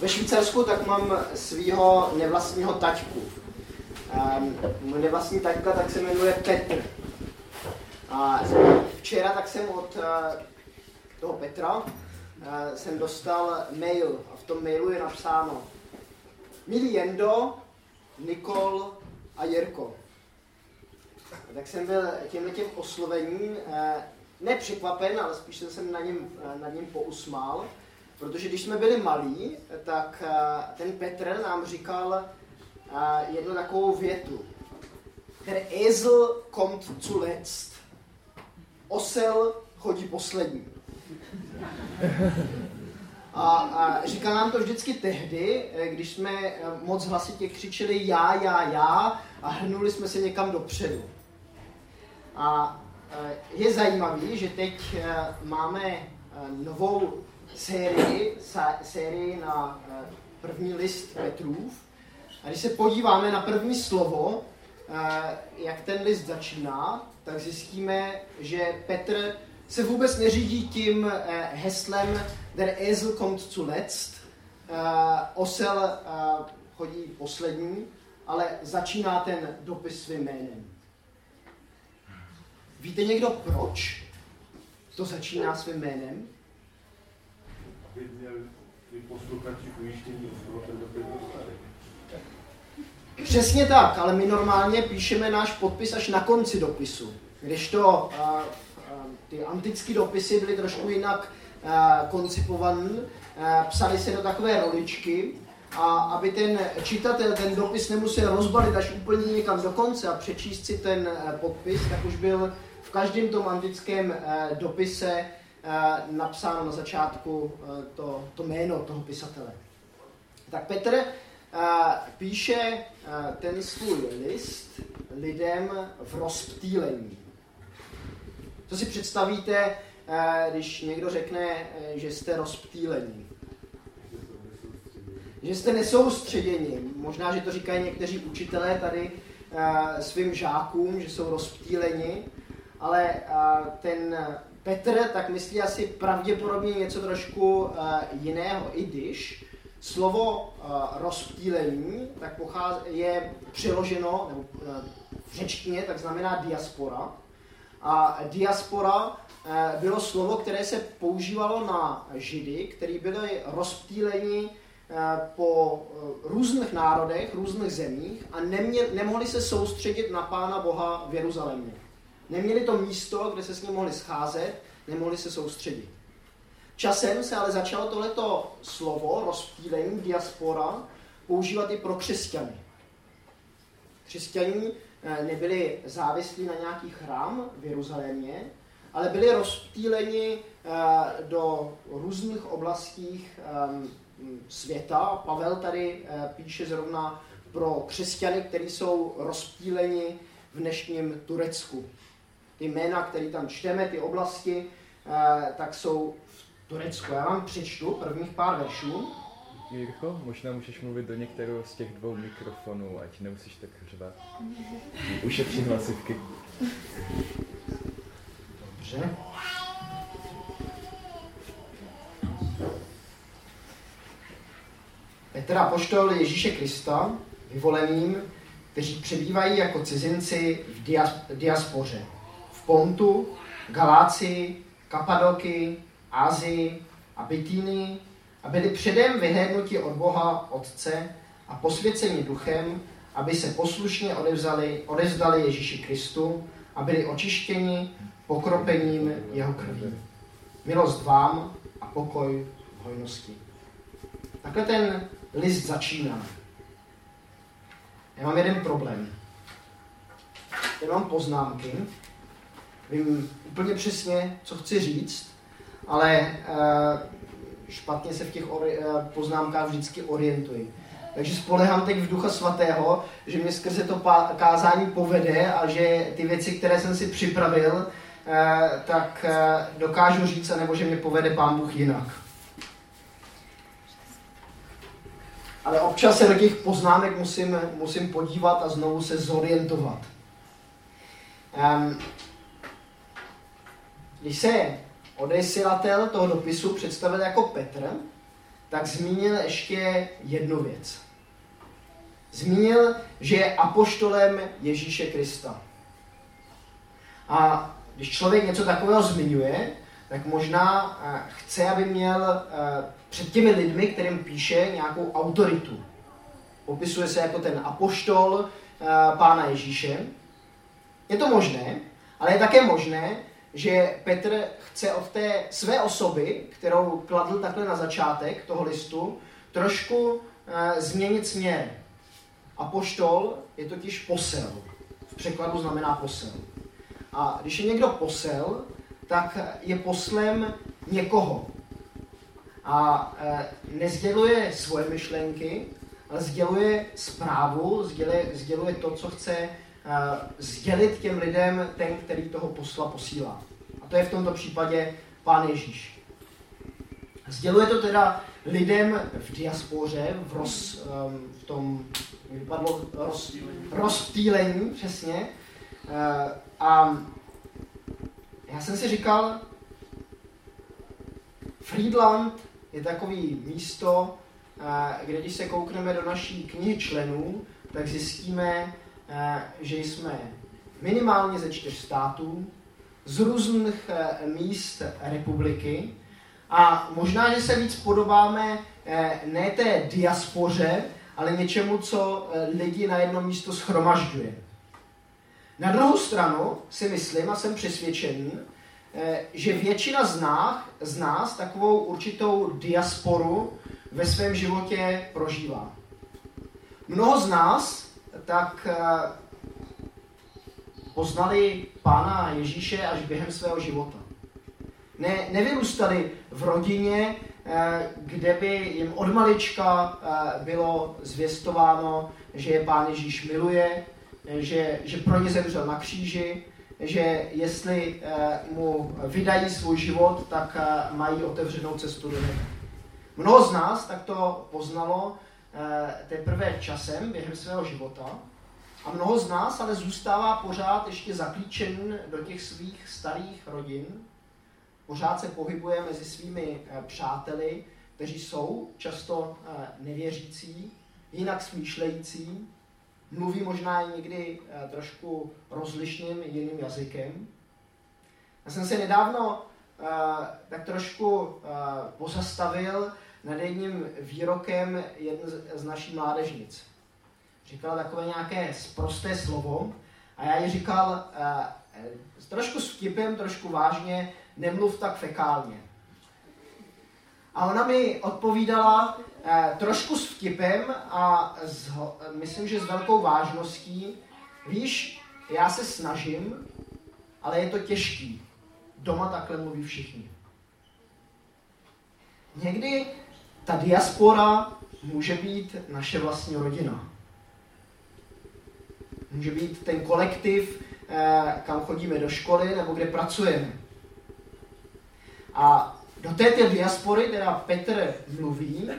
ve Švýcarsku tak mám svého nevlastního taťku. Um, nevlastní taťka tak se jmenuje Petr. A včera tak jsem od uh, toho Petra uh, jsem dostal mail a v tom mailu je napsáno Milý Jendo, Nikol a Jirko. A tak jsem byl tímhle tím oslovením uh, nepřekvapen, ale spíš jsem se na něm, uh, nad ním pousmál, protože když jsme byli malí, tak uh, ten Petr nám říkal uh, jednu takovou větu. Der Esel kommt zuletzt osel chodí poslední. A, a říkal nám to vždycky tehdy, eh, když jsme eh, moc hlasitě křičeli já, já, já a hrnuli jsme se někam dopředu. A eh, je zajímavý, že teď máme novou sérii, sérii na první list Petrův. A když se podíváme na první slovo, jak ten list začíná, tak zjistíme, že Petr se vůbec neřídí tím eh, heslem Der Esel kommt zuletzt, eh, osel eh, chodí poslední, ale začíná ten dopis svým jménem. Víte někdo proč to začíná svým jménem? Měl posluchači ujištění ten dostali. Přesně tak, ale my normálně píšeme náš podpis až na konci dopisu. Když to uh, ty antické dopisy byly trošku jinak uh, koncipované, psali se do takové roličky, a aby ten čitatel ten dopis nemusel rozbalit až úplně někam do konce a přečíst si ten podpis, tak už byl v každém tom antickém dopise napsáno na začátku uh, to, to jméno toho pisatele. Tak Petr píše ten svůj list lidem v rozptýlení. Co si představíte, když někdo řekne, že jste rozptýlení? Že jste nesoustředěni. Možná, že to říkají někteří učitelé tady svým žákům, že jsou rozptýleni, ale ten Petr tak myslí asi pravděpodobně něco trošku jiného, i když Slovo uh, rozptýlení tak pochází, je přeloženo, nebo uh, v řečtině, tak znamená diaspora. A diaspora uh, bylo slovo, které se používalo na židy, kteří byli rozptýleni uh, po uh, různých národech, různých zemích a nemě, nemohli se soustředit na Pána Boha v Jeruzalémě. Neměli to místo, kde se s ním mohli scházet, nemohli se soustředit. Časem se ale začalo tohleto slovo, rozptýlení, diaspora, používat i pro křesťany. Křesťaní eh, nebyli závislí na nějaký chrám v Jeruzalémě, ale byli rozptýleni eh, do různých oblastí ehm, světa. Pavel tady eh, píše zrovna pro křesťany, kteří jsou rozptýleni v dnešním Turecku. Ty jména, které tam čteme, ty oblasti, tak jsou Turecko. Já vám přečtu prvních pár veršů. Jirko, možná můžeš mluvit do některého z těch dvou mikrofonů, ať nemusíš tak řvat. Ušetří hlasivky. Dobře. Petra poštol Ježíše Krista, vyvoleným, kteří přebývají jako cizinci v diaspoře. V Pontu, Galácii, Kapadoky, Ázii a Bitýny a byli předem vyhlédnuti od Boha Otce a posvěceni duchem, aby se poslušně odevzali, odevzdali Ježíši Kristu a byli očištěni pokropením jeho krví. Milost vám a pokoj v hojnosti. Takhle ten list začíná. Já mám jeden problém. Já mám poznámky, vím úplně přesně, co chci říct, ale eh, špatně se v těch eh, poznámkách vždycky orientuji. Takže spolehám teď v Ducha Svatého, že mě skrze to kázání povede a že ty věci, které jsem si připravil, eh, tak dokážu říct, nebo že mě povede Pán Bůh jinak. Ale občas se do těch poznámek musím, musím podívat a znovu se zorientovat. Um, když se odesilatel toho dopisu představil jako Petr, tak zmínil ještě jednu věc. Zmínil, že je apoštolem Ježíše Krista. A když člověk něco takového zmiňuje, tak možná eh, chce, aby měl eh, před těmi lidmi, kterým píše, nějakou autoritu. Popisuje se jako ten apoštol eh, Pána Ježíše. Je to možné, ale je také možné, že Petr chce od té své osoby, kterou kladl takhle na začátek toho listu, trošku změnit směr. Apoštol je totiž posel. V překladu znamená posel. A když je někdo posel, tak je poslem někoho. A e, nezděluje svoje myšlenky, ale sděluje zprávu, sděluje, sděluje to, co chce e, sdělit těm lidem ten, který toho posla posílá. A to je v tomto případě Pán Ježíš. Sděluje to teda lidem v diaspoře, v, roz, v tom, vypadlo, roz, rozptýlení, přesně. E, a já jsem si říkal, Friedland je takový místo, eh, kde když se koukneme do naší knihy členů, tak zjistíme, že jsme minimálně ze čtyř států, z různých eh, míst republiky a možná, že se víc podobáme ne té diaspoře, ale něčemu, co lidi na jedno místo schromažďuje. Na druhou stranu si myslím a jsem přesvědčený, eh, že většina z nás, z nás takovou určitou diasporu ve svém životě prožívá. Mnoho z nás tak eh, poznali Pána Ježíše až během svého života. Ne, nevyrůstali v rodině, eh, kde by jim od malička bylo zvěstováno, že je Pán Ježíš miluje, že, že pro ně zemřel na kříži, že jestli mu vydají svůj život, tak mají otevřenou cestu do nebe. Mnoho z nás tak to poznalo teprve časem během svého života. A mnoho z nás ale zůstává pořád ještě zaklíčen do těch svých starých rodin, pořád se pohybuje mezi svými přáteli, kteří jsou často nevěřící, jinak smýšlející, mluví možná i někdy eh, trošku rozlišným jiným jazykem. Já jsem se nedávno tak trošku pozastavil nad jedním výrokem jedné z naší mládežnic. Říkal takové nějaké sprosté slovo a já ji říkal uh, trošku s vtipem, trošku vážně, nemluv tak fekálně. A ona mi odpovídala, eh, trošku s vtipem a z, myslím, že s velkou vážností. Víš, já se snažím, ale je to těžký. Doma takhle mluví všichni. Někdy ta diaspora může být naše vlastní rodina. Může být ten kolektiv, eh, kam chodíme do školy nebo kde pracujeme. A do této diaspory teda Petr mluví,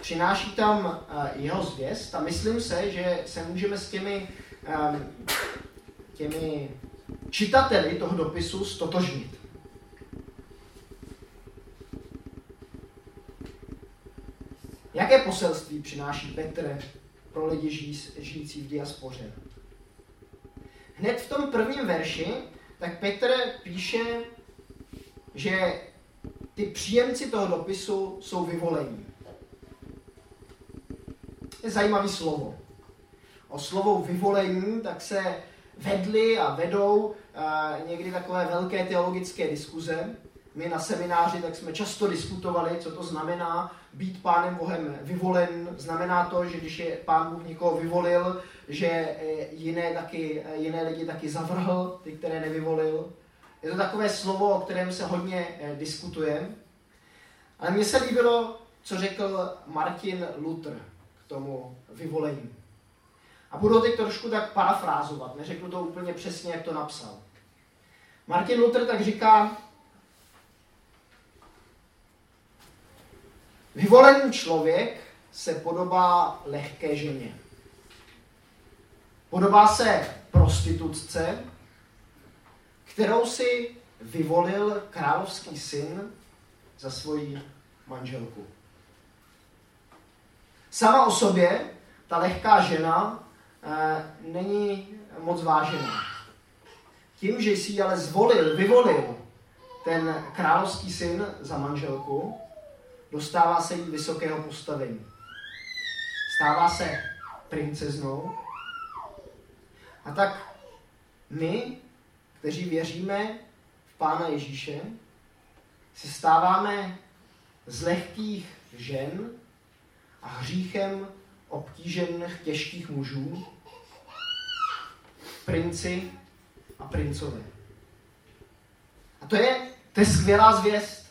přináší tam eh, jeho zvěst a myslím se, že se můžeme s těmi, ehm, těmi čitateli toho dopisu stotožnit. Jaké poselství přináší Petr pro lidi žijící v diaspoře? Hned v tom prvním verši tak Petr píše, že ty příjemci toho dopisu jsou vyvolení. Je zajímavý slovo. O slovo vyvolení tak se vedly a vedou uh, někdy takové velké teologické diskuze. My na semináři tak jsme často diskutovali, co to znamená být pánem Bohem vyvolen. Znamená to, že když je pán Bůh někoho vyvolil, že eh, jiné, taky, eh, jiné lidi taky zavrhl, ty, které nevyvolil. Je to takové slovo, o kterém se hodně eh, diskutuje. Ale mně se líbilo, co řekl Martin Luther k tomu vyvolení. A budu teď trošku tak parafrázovat, neřeknu to úplně přesně, jak to napsal. Martin Luther tak říká, vyvolený člověk se podobá lehké ženě. Podobá se prostitutce, kterou si vyvolil královský syn za svoji manželku. sama o sobě ta lehká žena e, není moc vážená. Tím, že jsi ale zvolil, vyvolil ten královský syn za manželku, dostává se jí vysokého postavení. Stává se princeznou. A tak my, kteří věříme v Pána Ježíše, se stáváme z lehkých žen a hříchem obtížených těžkých mužů, princi a princové. A to je, to je skvělá zvěst,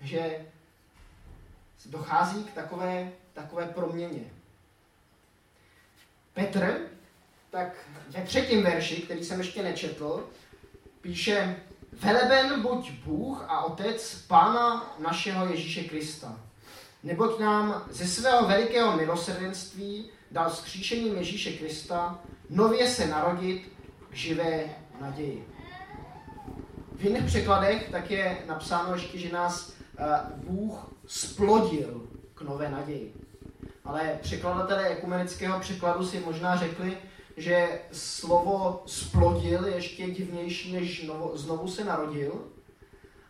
že dochází k takové, takové proměně. Petr, tak ve třetím verši, který jsem ještě nečetl, píše, Veleben buď Bůh a Otec Pána našeho Ježíše Krista, neboť nám ze svého velikého milosrdenství dal skříšením Ježíše Krista nově se narodit k živé naději. V jiných překladech tak je napsáno ještě, že nás Bůh splodil k nové naději. Ale překladatelé ekumenického překladu si možná řekli, že slovo splodil je ještě divnější, než znovu, znovu se narodil.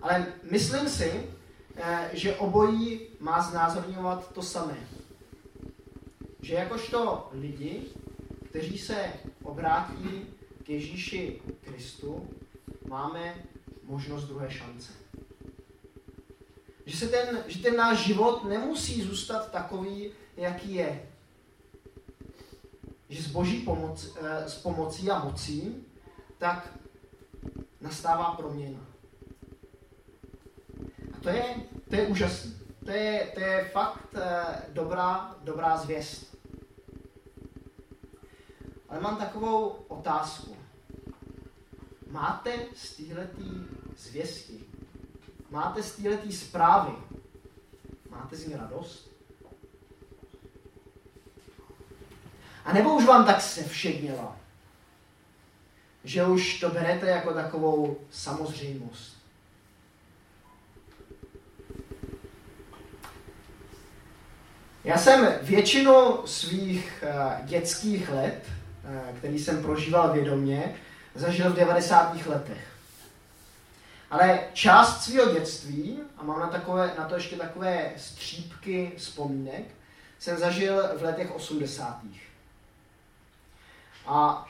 Ale myslím si, eh, že obojí má znázorňovat to samé. Že jakožto lidi, kteří se obrátí k Ježíši Kristu, máme možnost druhé šance. Že, se ten, že ten náš život nemusí zůstat takový, jaký je. Že s boží pomoc, eh, s pomocí a mocí, tak nastává proměna. A to je, to je úžasné. To je, to je fakt eh, dobrá, dobrá zvěst. Ale mám takovou otázku. Máte z téhletý zvěsti, máte z téhletý zprávy, máte z ní radost? A nebo už vám tak se všedněla, že už to berete jako takovou samozřejmost? Já jsem většinu svých uh, dětských let, uh, který jsem prožíval vědomě, zažil v 90. letech. Ale část svého dětství, a mám na, takové, na to ještě takové střípky vzpomínek, jsem zažil v letech 80. A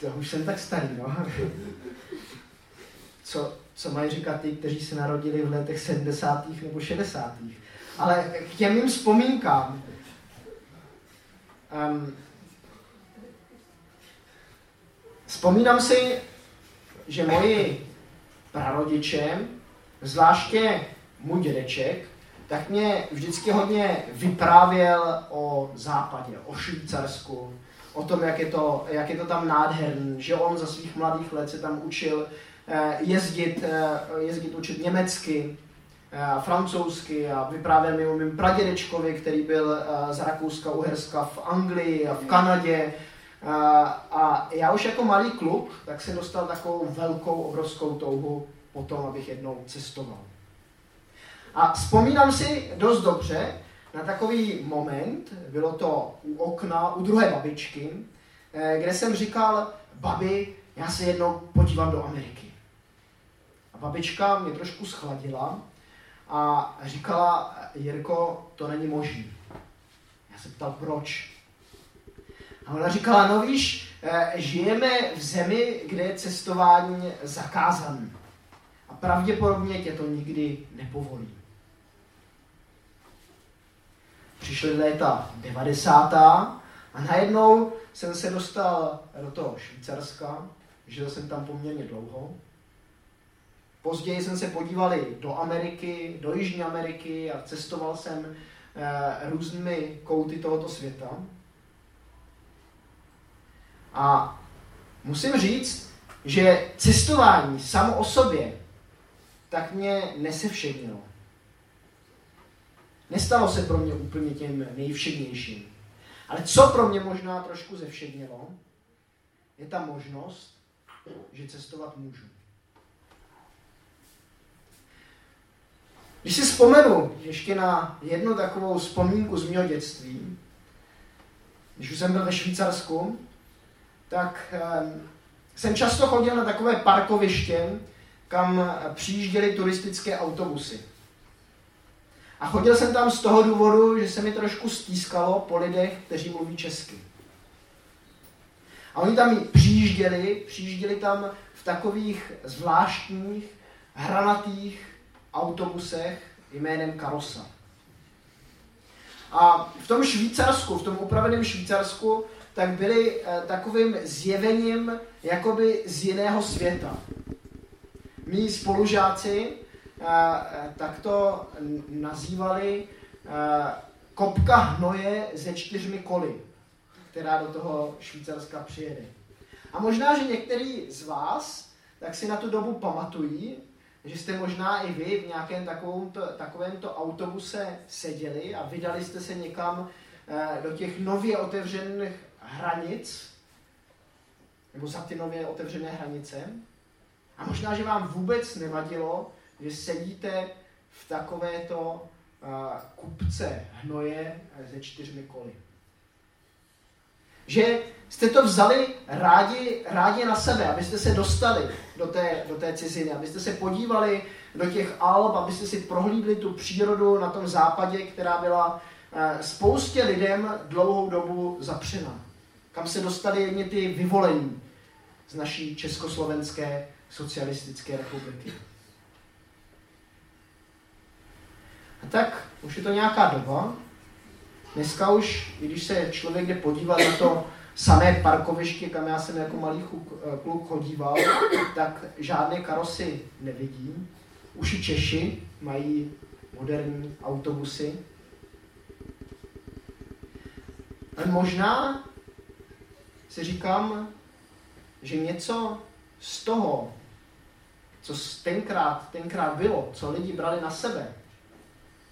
to už jsem tak starý, no. Co, co mají říkat ty, kteří se narodili v letech 70. nebo 60. Ale k těm mým vzpomínkám. Um, vzpomínám si, že moji prarodiče, zvláště můj dědeček, tak mě vždycky hodně vyprávěl o západě, o Švýcarsku, o tom, jak je to, jak je to tam nádherný, že on za svých mladých let se tam učil eh, jezdit, eh, jezdit učit německy, eh, francouzsky a vyprávěl mi o mým pradědečkovi, který byl z Rakouska, Uherska v Anglii a v Kanadě. A já už jako malý kluk, tak jsem dostal takovou velkou, obrovskou touhu po tom, abych jednou cestoval. A vzpomínám si dost dobře na takový moment, bylo to u okna, u druhé babičky, eh, kde jsem říkal, babi, já se jednou podívám do Ameriky. A babička mě trošku schladila a říkala, Jirko, to není možné. Já se ptal, proč. A ona říkala, no víš, eh, žijeme v zemi, kde je cestování zakázané. A pravděpodobně tě to nikdy nepovolí. Přišly léta 90. a najednou jsem se dostal do toho Švýcarska, žil jsem tam poměrně dlouho. Později jsem se podíval do Ameriky, do Jižní Ameriky a cestoval jsem eh, různými kouty tohoto světa. A musím říct, že cestování samo o sobě tak mě nesevšednilo. Nestalo se pro mě úplně tím nejvšednějším. Ale co pro mě možná trošku zevšednilo, je ta možnost, že cestovat můžu. Když si vzpomenu ještě na jednu takovou vzpomínku z mého dětství, když už jsem byl ve Švýcarsku, tak jsem často chodil na takové parkoviště, kam přijížděly turistické autobusy. A chodil jsem tam z toho důvodu, že se mi trošku stískalo po lidech, kteří mluví česky. A oni tam přijížděli, přijížděli tam v takových zvláštních, hranatých autobusech jménem Karosa. A v tom Švýcarsku, v tom upraveném Švýcarsku, tak byli eh, takovým zjevením jakoby z jiného světa. Mí spolužáci eh, eh, tak to nazývali kopka hnoje se čtyřmi koly, která do toho Švýcarska přijede. A možná, že některý z vás tak si na tu dobu pamatují, že jste možná i vy v nějakém takovémto, takovémto autobuse seděli a vydali jste se někam do těch nově otevřených hranic, nebo za ty nově otevřené hranice. A možná, že vám vůbec nevadilo, že sedíte v takovéto uh, kupce hnoje se čtyřmi koly. Že jste to vzali rádi, rádi na sebe, abyste se dostali do té, do té ciziny, abyste se podívali do těch Alp, abyste si prohlídli tu přírodu na tom západě, která byla uh, spoustě lidem dlouhou dobu zapřena kam se dostali jedni ty vyvolení z naší Československé socialistické republiky. A tak už je to nějaká doba. Dneska už, když se člověk jde podívat na to samé parkoviště, kam já jsem jako malý kluk chodíval, tak žádné karosy nevidím. Už i Češi mají moderní autobusy. A možná si říkám, že něco z toho, co tenkrát, tenkrát bylo, co lidi brali na sebe,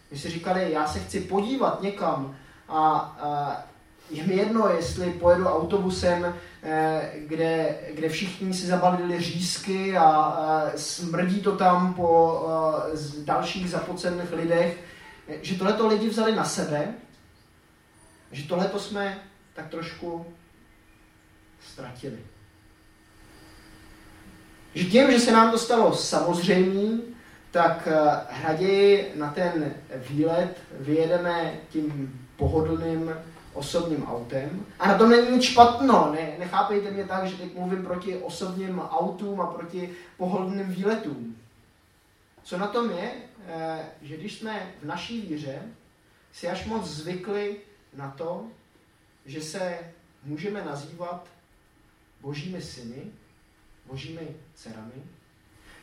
když si říkali, já se chci podívat někam a, a je mi jedno, jestli pojedu autobusem, eh, kde, kde všichni si zabalili řízky a, smrdí to tam po a, dalších zapocených lidech, že tohleto lidi vzali na sebe, že tohleto jsme tak trošku ztratili. Že tím, že se nám to stalo samozřejmý, tak eh, raději na ten výlet vyjedeme tím pohodlným osobním autem. A na tom není nic špatno, ne, nechápejte mě tak, že teď mluvím proti osobním autům a proti pohodlným výletům. Co na tom je, eh, že když jsme v naší víře si až moc zvykli na to, že se můžeme nazývat božími syny, božími dcerami,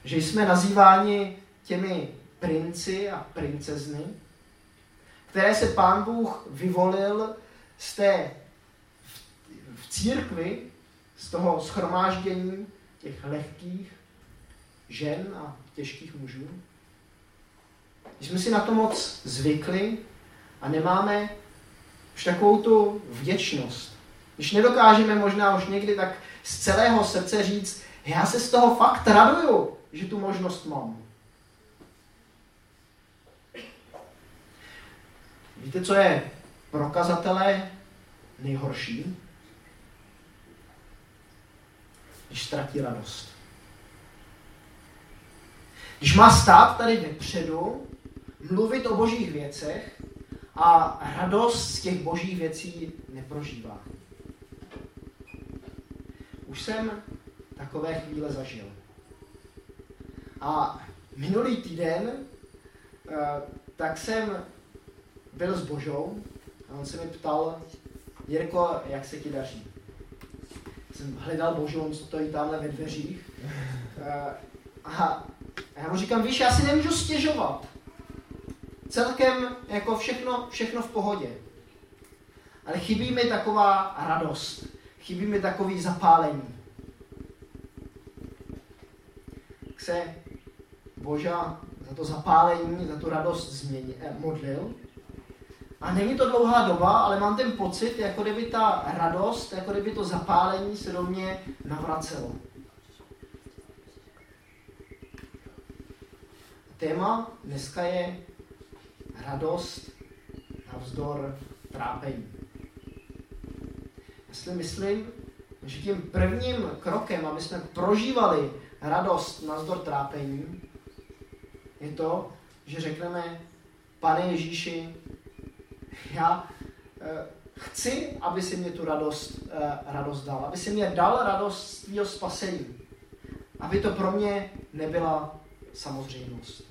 že jsme nazýváni těmi princi a princezny, které se pán Bůh vyvolil z té v církvi, z toho schromáždění těch lehkých žen a těžkých mužů. Když jsme si na to moc zvykli a nemáme už takovou tu vděčnost, když nedokážeme možná už někdy tak z celého srdce říct, já se z toho fakt raduju, že tu možnost mám. Víte, co je prokazatele nejhorší? Když ztratí radost. Když má stát tady vepředu, mluvit o božích věcech a radost z těch božích věcí neprožívá. Už jsem takové chvíle zažil. A minulý týden eh, tak jsem byl s Božou a on se mi ptal, Jirko, jak se ti daří? Jsem hledal Božu, on stojí tamhle ve dveřích. Eh, a já mu říkám, víš, já si nemůžu stěžovat. Celkem jako všechno, všechno v pohodě. Ale chybí mi taková radost chybí mi takový zapálení. Se Boža za to zapálení, za tu radost změni, eh, modlil. A není to dlouhá doba, ale mám ten pocit, jako kdyby ta radost, jako kdyby to zapálení se do mě navracelo. téma dneska je radost navzdor trápení. Si myslím, že tím prvním krokem, aby jsme prožívali radost navzdor trápení, je to, že řekneme, pane Ježíši, já eh, chci, aby si mě tu radost, eh, radost dal, aby si mě dal radost svého spasení. Aby to pro mě nebyla samozřejmost.